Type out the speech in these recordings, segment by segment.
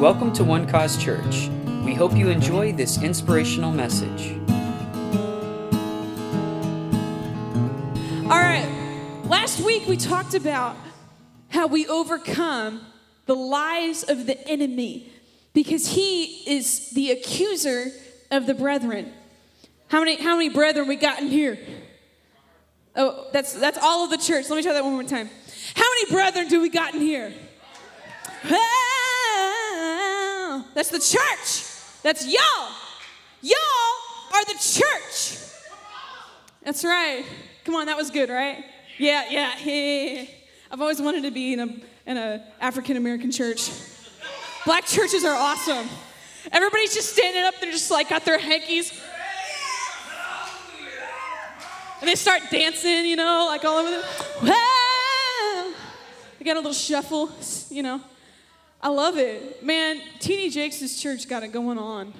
Welcome to One Cause Church. We hope you enjoy this inspirational message. All right. Last week we talked about how we overcome the lies of the enemy because he is the accuser of the brethren. How many how many brethren we got in here? Oh, that's that's all of the church. Let me try that one more time. How many brethren do we got in here? Ah, That's the church. That's y'all. Y'all are the church. That's right. Come on, that was good, right? Yeah, yeah. I've always wanted to be in a in a African American church. Black churches are awesome. Everybody's just standing up there, just like got their hankies. And they start dancing, you know, like all over the. Wow. They got a little shuffle, you know. I love it. Man, T.D. Jakes' church got it going on.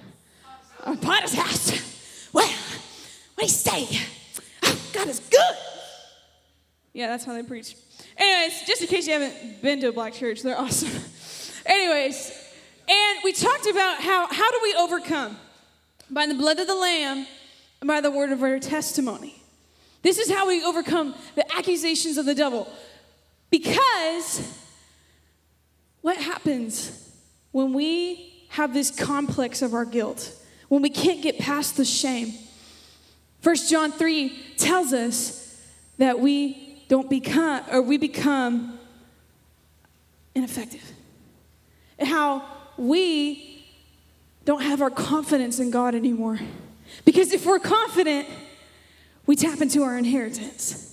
Uh, Potter's house. Well, what do you say? Oh, God is good. Yeah, that's how they preach. Anyways, just in case you haven't been to a black church, they're awesome. Anyways, and we talked about how how do we overcome? By the blood of the lamb and by the word of our testimony. This is how we overcome the accusations of the devil. Because happens when we have this complex of our guilt? When we can't get past the shame? First John 3 tells us that we don't become or we become ineffective. And how we don't have our confidence in God anymore. Because if we're confident, we tap into our inheritance.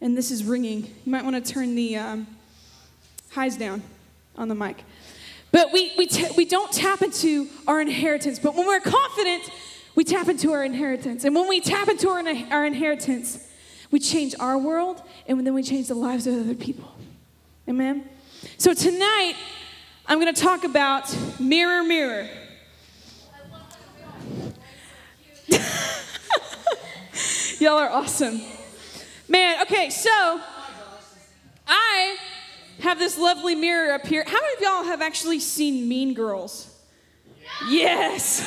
And this is ringing. You might want to turn the um, highs down on the mic. But we, we, ta- we don't tap into our inheritance. But when we're confident, we tap into our inheritance. And when we tap into our, our inheritance, we change our world and then we change the lives of other people. Amen? So tonight, I'm going to talk about mirror, mirror. Y'all are awesome. Man, okay, so I have this lovely mirror up here. How many of y'all have actually seen Mean Girls? Yes.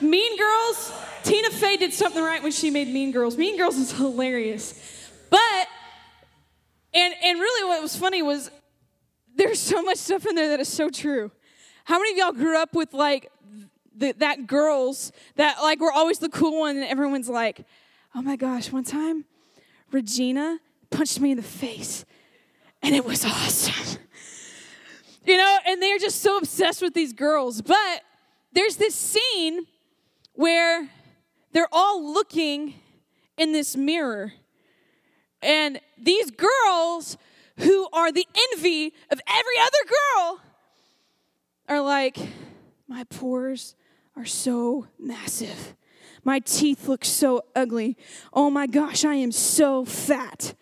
Mean Girls, Tina Fey did something right when she made Mean Girls. Mean Girls is hilarious. But, and, and really what was funny was there's so much stuff in there that is so true. How many of y'all grew up with like the, that girls that like were always the cool one and everyone's like, oh my gosh, one time Regina punched me in the face and it was awesome. You know, and they're just so obsessed with these girls. But there's this scene where they're all looking in this mirror. And these girls who are the envy of every other girl are like, my pores are so massive. My teeth look so ugly. Oh my gosh, I am so fat.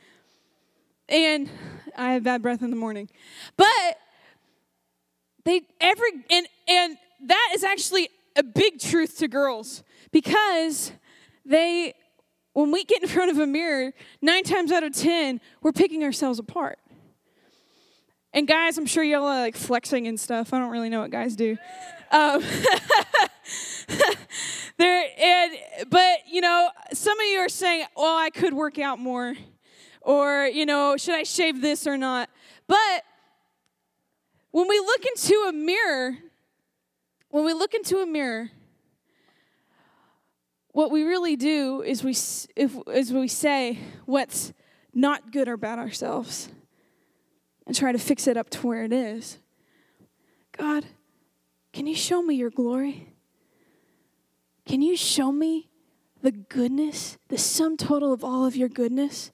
And I have bad breath in the morning. But they every and and that is actually a big truth to girls because they when we get in front of a mirror, 9 times out of 10, we're picking ourselves apart. And guys, I'm sure y'all are like flexing and stuff. I don't really know what guys do. Um, there and but you know, some of you are saying, "Oh, I could work out more," or you know, should I shave this or not? But when we look into a mirror, when we look into a mirror, what we really do is we if is we say what's not good or bad ourselves and try to fix it up to where it is. God, can you show me your glory? Can you show me the goodness, the sum total of all of your goodness?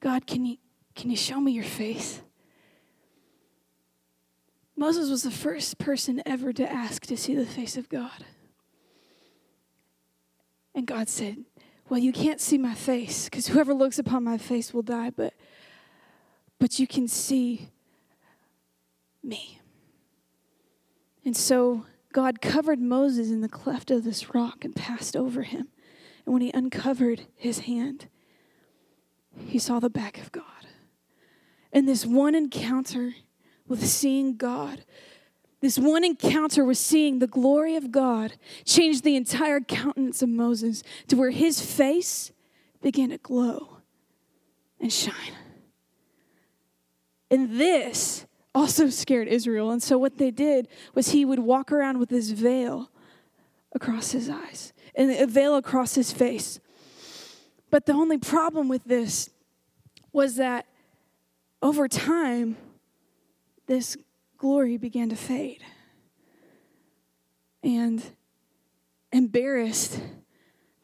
God, can you can you show me your face? Moses was the first person ever to ask to see the face of God. And God said, Well, you can't see my face, because whoever looks upon my face will die, but but you can see me. And so God covered Moses in the cleft of this rock and passed over him. And when he uncovered his hand, he saw the back of God. And this one encounter with seeing God, this one encounter with seeing the glory of God changed the entire countenance of Moses to where his face began to glow and shine. And this also scared Israel. And so what they did was he would walk around with this veil across his eyes and a veil across his face. But the only problem with this was that over time, this glory began to fade. And embarrassed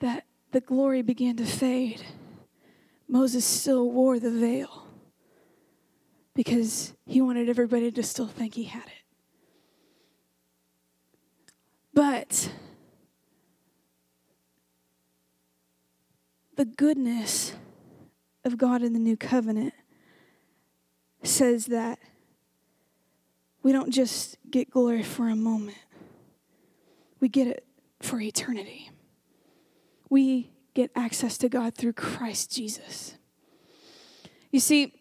that the glory began to fade, Moses still wore the veil because he wanted everybody to still think he had it. But the goodness of God in the new covenant says that we don't just get glory for a moment, we get it for eternity. We get access to God through Christ Jesus. You see,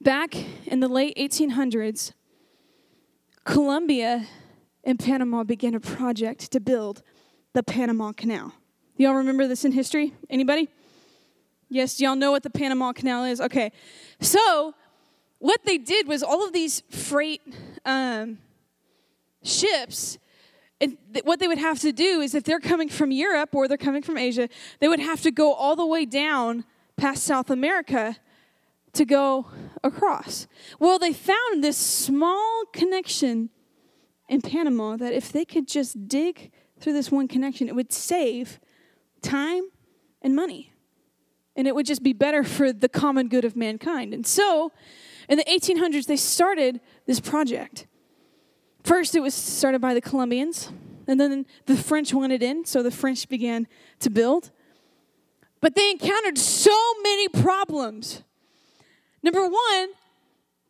back in the late 1800s, Colombia and Panama began a project to build the Panama Canal. Y'all remember this in history? Anybody? Yes, y'all know what the Panama Canal is? Okay. So, what they did was all of these freight um, ships, and th- what they would have to do is if they're coming from Europe or they're coming from Asia, they would have to go all the way down past South America to go across. Well, they found this small connection in Panama that if they could just dig through this one connection, it would save time and money. And it would just be better for the common good of mankind. And so, in the 1800s, they started this project. First, it was started by the Colombians, and then the French wanted in, so the French began to build. But they encountered so many problems. Number one,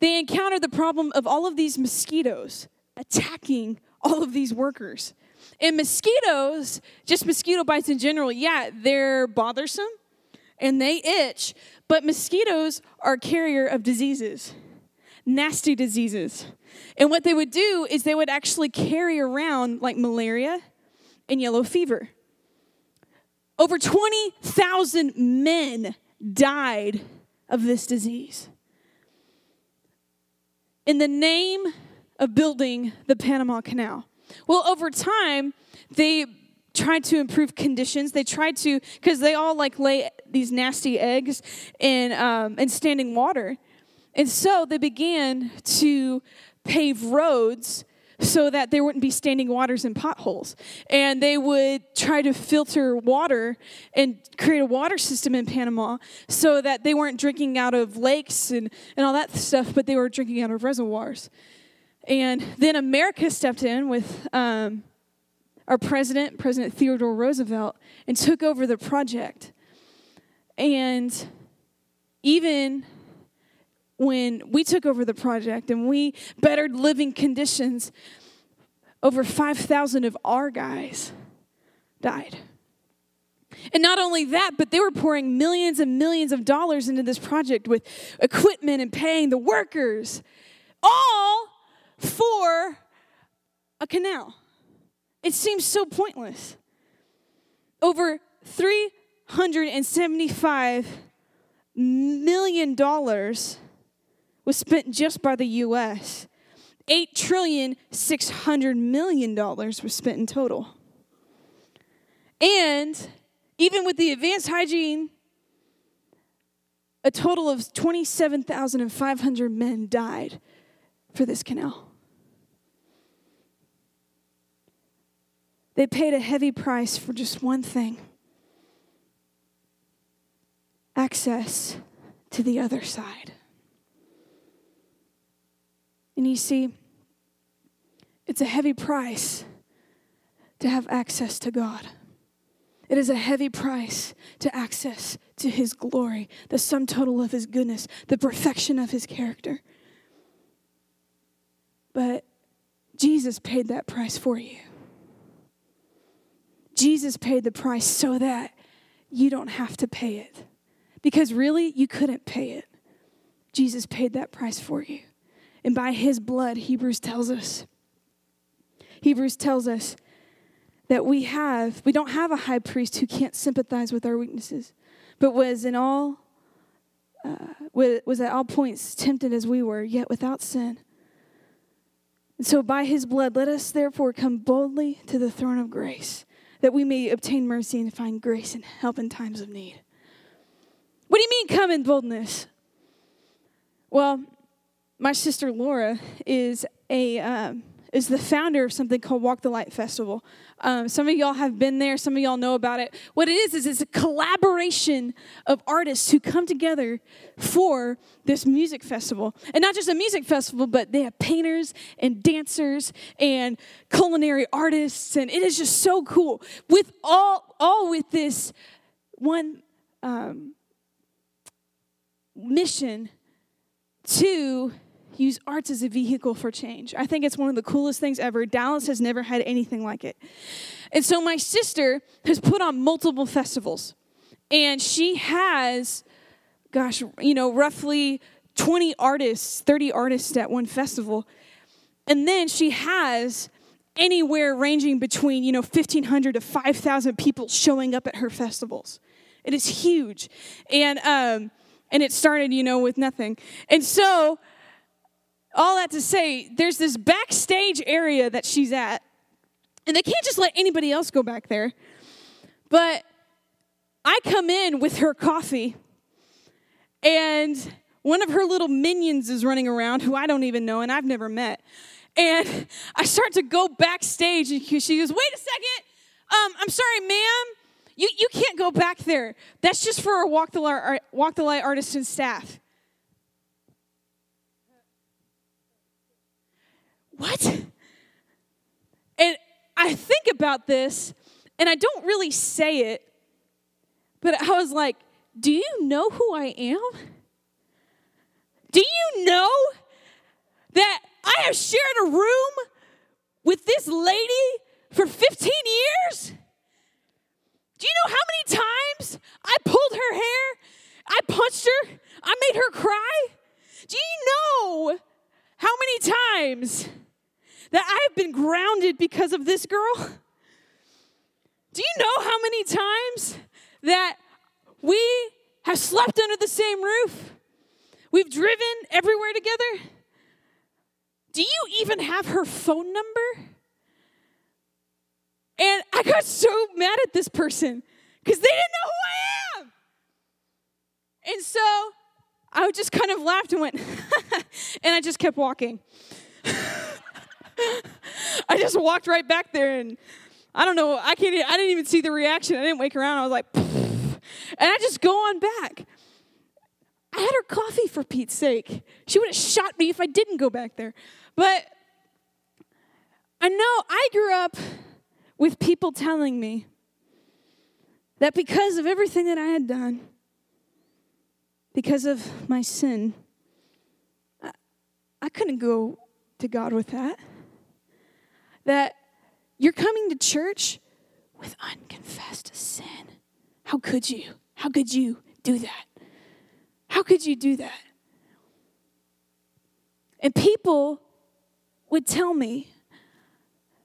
they encountered the problem of all of these mosquitoes attacking all of these workers. And mosquitoes, just mosquito bites in general, yeah, they're bothersome and they itch, but mosquitoes are carrier of diseases, nasty diseases. And what they would do is they would actually carry around like malaria and yellow fever. Over 20,000 men died of this disease. In the name of building the Panama Canal. Well, over time, they tried to improve conditions. They tried to, because they all like lay these nasty eggs in, um, in standing water. And so they began to pave roads so that there wouldn't be standing waters and potholes. And they would try to filter water and create a water system in Panama so that they weren't drinking out of lakes and, and all that stuff, but they were drinking out of reservoirs. And then America stepped in with um, our president, President Theodore Roosevelt, and took over the project. And even when we took over the project and we bettered living conditions, over 5,000 of our guys died. And not only that, but they were pouring millions and millions of dollars into this project with equipment and paying the workers, all for a canal. It seems so pointless. Over 375 million dollars was spent just by the US. 8 trillion 600 million dollars was spent in total. And even with the advanced hygiene a total of 27,500 men died for this canal. They paid a heavy price for just one thing access to the other side. And you see, it's a heavy price to have access to God. It is a heavy price to access to His glory, the sum total of His goodness, the perfection of His character. But Jesus paid that price for you. Jesus paid the price so that you don't have to pay it. Because really, you couldn't pay it. Jesus paid that price for you. And by his blood, Hebrews tells us Hebrews tells us that we have, we don't have a high priest who can't sympathize with our weaknesses, but was in all, uh, was at all points tempted as we were, yet without sin. And so by his blood, let us therefore come boldly to the throne of grace, that we may obtain mercy and find grace and help in times of need. What do you mean, come in boldness? Well, my sister Laura is a um, is the founder of something called Walk the Light Festival. Um, some of y'all have been there. Some of y'all know about it. What it is is it's a collaboration of artists who come together for this music festival, and not just a music festival, but they have painters and dancers and culinary artists, and it is just so cool. With all all with this one um, mission to use arts as a vehicle for change. I think it's one of the coolest things ever. Dallas has never had anything like it. And so my sister has put on multiple festivals. And she has, gosh, you know, roughly 20 artists, 30 artists at one festival. And then she has anywhere ranging between, you know, 1,500 to 5,000 people showing up at her festivals. It is huge. And, um, and it started, you know, with nothing. And so all that to say, there's this backstage area that she's at, and they can't just let anybody else go back there. But I come in with her coffee, and one of her little minions is running around who I don't even know and I've never met. And I start to go backstage, and she goes, Wait a second. Um, I'm sorry, ma'am. You, you can't go back there. That's just for our Walk the Light, Walk the Light artists and staff. What? And I think about this, and I don't really say it, but I was like, do you know who I am? Do you know that I have shared a room with this lady for 15 years? Do you know how many times I pulled her hair? I punched her? I made her cry? Do you know how many times that I have been grounded because of this girl? Do you know how many times that we have slept under the same roof? We've driven everywhere together? Do you even have her phone number? And I got so mad at this person because they didn't know who I am. And so I just kind of laughed and went, and I just kept walking. I just walked right back there and I don't know, I can't I didn't even see the reaction. I didn't wake around. I was like, and I just go on back. I had her coffee for Pete's sake. She would have shot me if I didn't go back there. But I know I grew up with people telling me that because of everything that I had done, because of my sin, I, I couldn't go to God with that that you're coming to church with unconfessed sin. How could you? How could you do that? How could you do that? And people would tell me,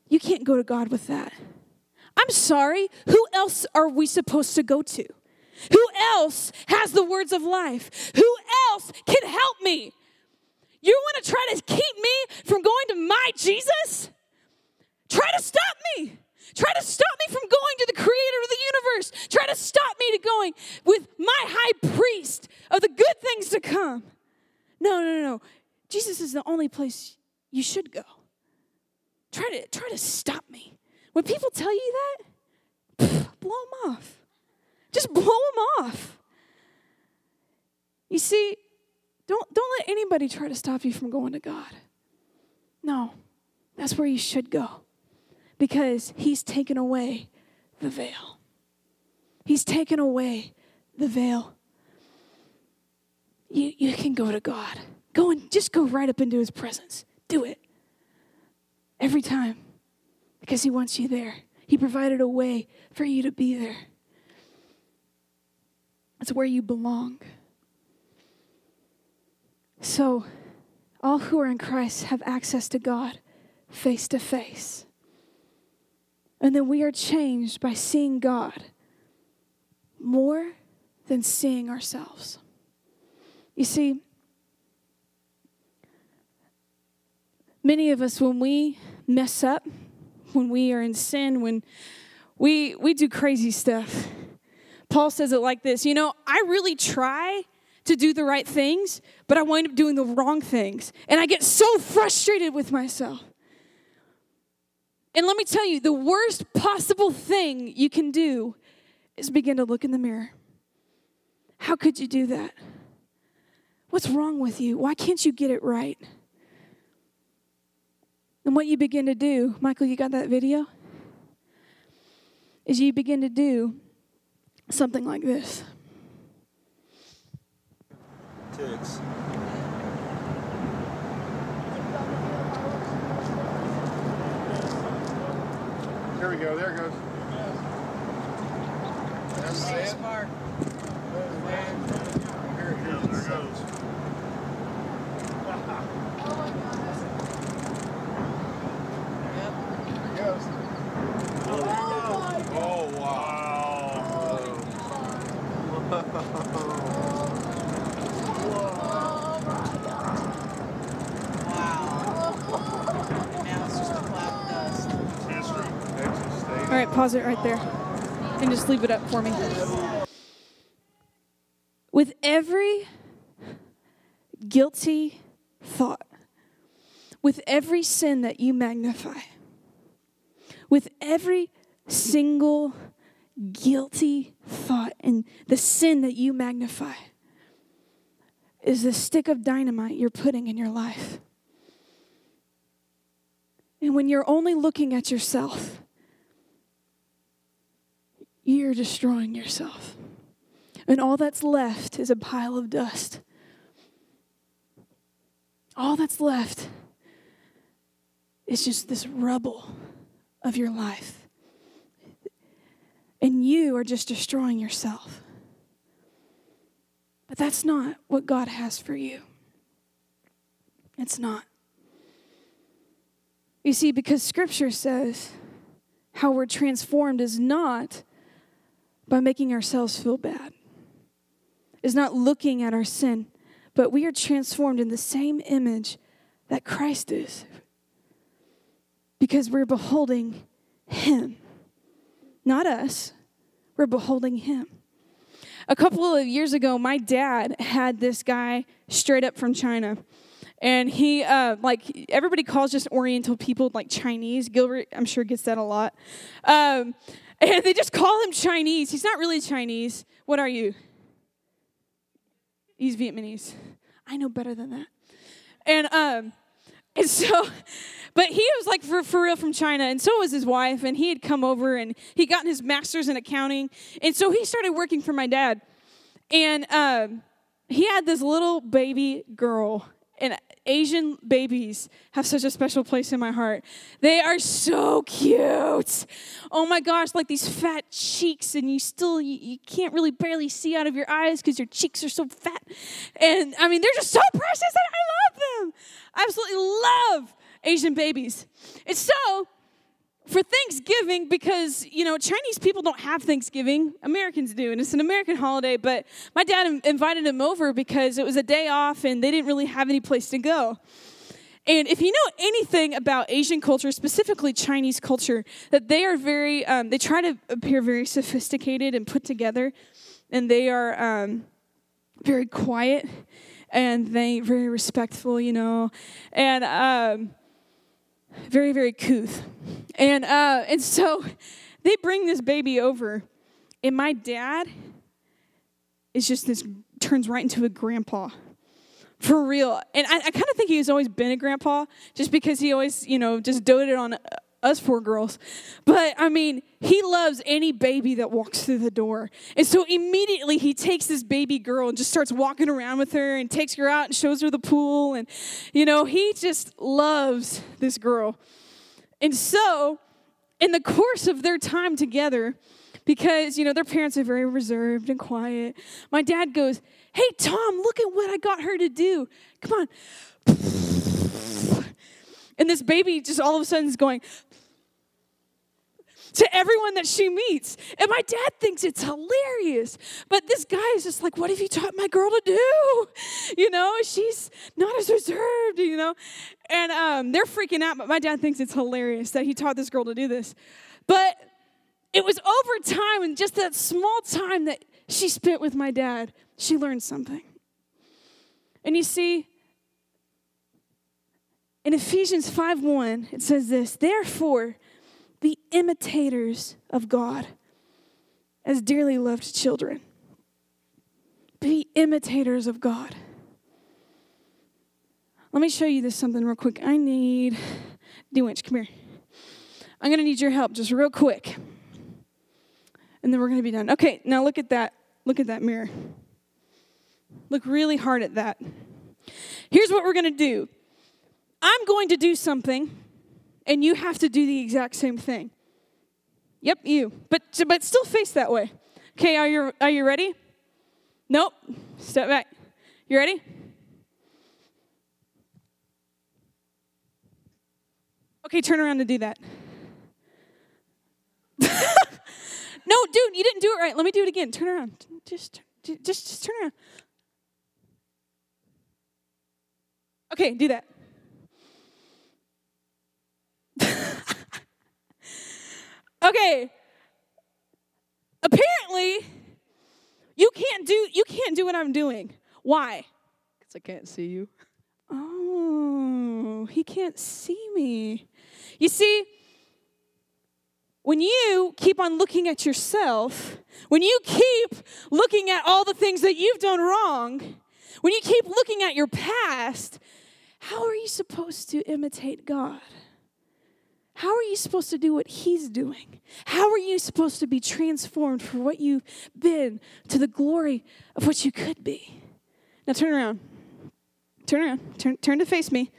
you can't go to God with that. I'm sorry, who else are we supposed to go to? Who else has the words of life? Who else can help me? You want to try to keep me from going to my Jesus? Try to stop me. Try to stop me from going to the creator of the universe. Try to stop me to going with my high priest of the good things to come. No, no, no. Jesus is the only place you should go. Try to try to stop me. When people tell you that, blow them off. Just blow them off. You see, don't don't let anybody try to stop you from going to God. No. That's where you should go because he's taken away the veil. He's taken away the veil. You, you can go to God. Go and just go right up into his presence. Do it. Every time. Because he wants you there. He provided a way for you to be there. It's where you belong. So, all who are in Christ have access to God face to face. And then we are changed by seeing God more than seeing ourselves. You see, many of us, when we mess up, when we are in sin, when we, we do crazy stuff, Paul says it like this You know, I really try to do the right things, but I wind up doing the wrong things. And I get so frustrated with myself. And let me tell you, the worst possible thing you can do is begin to look in the mirror. How could you do that? What's wrong with you? Why can't you get it right? And what you begin to do, Michael, you got that video? Is you begin to do something like this. Ticks. There we go. There it goes. That's it. Here it Yeah, is. there it goes. There it goes. Oh, wow. Now it's just a cloud of dust. History, Texas State. All right, pause it right there and just leave it up for me. With every guilty thought, with every sin that you magnify, with every single guilty thought and the sin that you magnify, is the stick of dynamite you're putting in your life. And when you're only looking at yourself, you're destroying yourself. And all that's left is a pile of dust. All that's left is just this rubble of your life. And you are just destroying yourself. But that's not what God has for you. It's not. You see, because scripture says how we're transformed is not by making ourselves feel bad, is not looking at our sin, but we are transformed in the same image that Christ is because we're beholding Him, not us. We're beholding Him. A couple of years ago, my dad had this guy straight up from China. And he, uh, like, everybody calls just Oriental people like Chinese. Gilbert, I'm sure, gets that a lot. Um, and they just call him Chinese. He's not really Chinese. What are you? He's Vietnamese. I know better than that. And, um, and so, but he was like for, for real from China, and so was his wife. And he had come over and he gotten his master's in accounting. And so he started working for my dad. And um, he had this little baby girl. And Asian babies have such a special place in my heart. They are so cute. Oh my gosh, like these fat cheeks, and you still you, you can't really barely see out of your eyes because your cheeks are so fat. And I mean, they're just so precious, and I love them. I absolutely love Asian babies. And so for Thanksgiving, because you know Chinese people don't have Thanksgiving, Americans do, and it's an American holiday. But my dad invited him over because it was a day off, and they didn't really have any place to go. And if you know anything about Asian culture, specifically Chinese culture, that they are very, um, they try to appear very sophisticated and put together, and they are um, very quiet and they very respectful, you know, and. Um, very very couth. And uh and so they bring this baby over and my dad is just this turns right into a grandpa. For real. And i, I kind of think he's always been a grandpa just because he always you know just doted on us four girls. But i mean he loves any baby that walks through the door. And so immediately he takes this baby girl and just starts walking around with her and takes her out and shows her the pool. And you know he just loves this girl. And so in the course of their time together because you know their parents are very reserved and quiet my dad goes hey tom look at what i got her to do. Come on. And this baby just all of a sudden is going to everyone that she meets. And my dad thinks it's hilarious. But this guy is just like, What have you taught my girl to do? You know, she's not as reserved, you know? And um, they're freaking out, but my dad thinks it's hilarious that he taught this girl to do this. But it was over time and just that small time that she spent with my dad, she learned something. And you see, in Ephesians 5 1, it says this Therefore, imitators of God as dearly loved children. Be imitators of God. Let me show you this something real quick. I need Dewinch, come here. I'm gonna need your help just real quick. And then we're gonna be done. Okay, now look at that. Look at that mirror. Look really hard at that. Here's what we're gonna do. I'm going to do something, and you have to do the exact same thing. Yep, you. But but still face that way. Okay, are you are you ready? Nope. Step back. You ready? Okay, turn around and do that. no, dude, you didn't do it right. Let me do it again. Turn around. Just just just turn around. Okay, do that. okay. Apparently, you can't do you can't do what I'm doing. Why? Because I can't see you. Oh, he can't see me. You see, when you keep on looking at yourself, when you keep looking at all the things that you've done wrong, when you keep looking at your past, how are you supposed to imitate God? How are you supposed to do what He's doing? How are you supposed to be transformed from what you've been to the glory of what you could be? Now turn around. Turn around. Turn, turn to face me.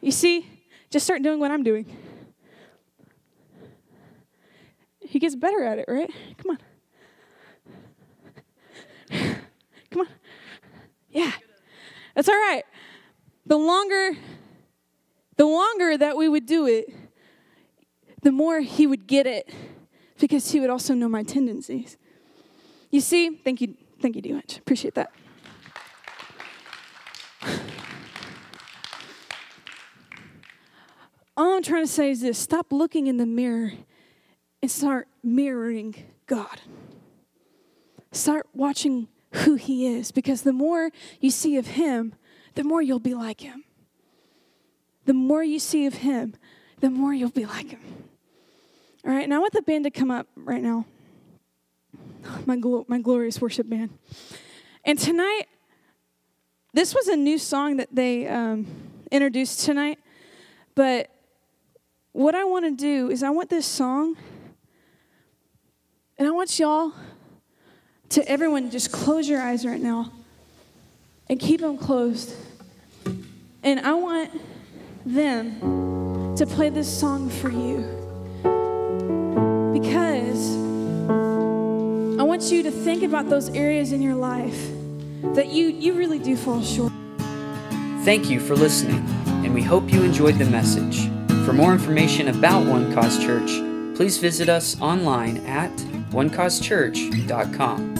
You see, just start doing what I'm doing. He gets better at it, right? Come on. Come on. Yeah. That's all right. The longer the longer that we would do it, the more he would get it because he would also know my tendencies. You see, thank you, thank you, Dewich. Appreciate that. All I'm trying to say is this stop looking in the mirror and start mirroring God. Start watching who He is because the more you see of Him, the more you'll be like Him. The more you see of Him, the more you'll be like Him. All right, now I want the band to come up right now. My, my glorious worship band. And tonight, this was a new song that they um, introduced tonight, but what I want to do is I want this song, and I want y'all to everyone just close your eyes right now and keep them closed. And I want them to play this song for you because I want you to think about those areas in your life that you, you really do fall short. Thank you for listening, and we hope you enjoyed the message. For more information about One Cause Church, please visit us online at onecausechurch.com.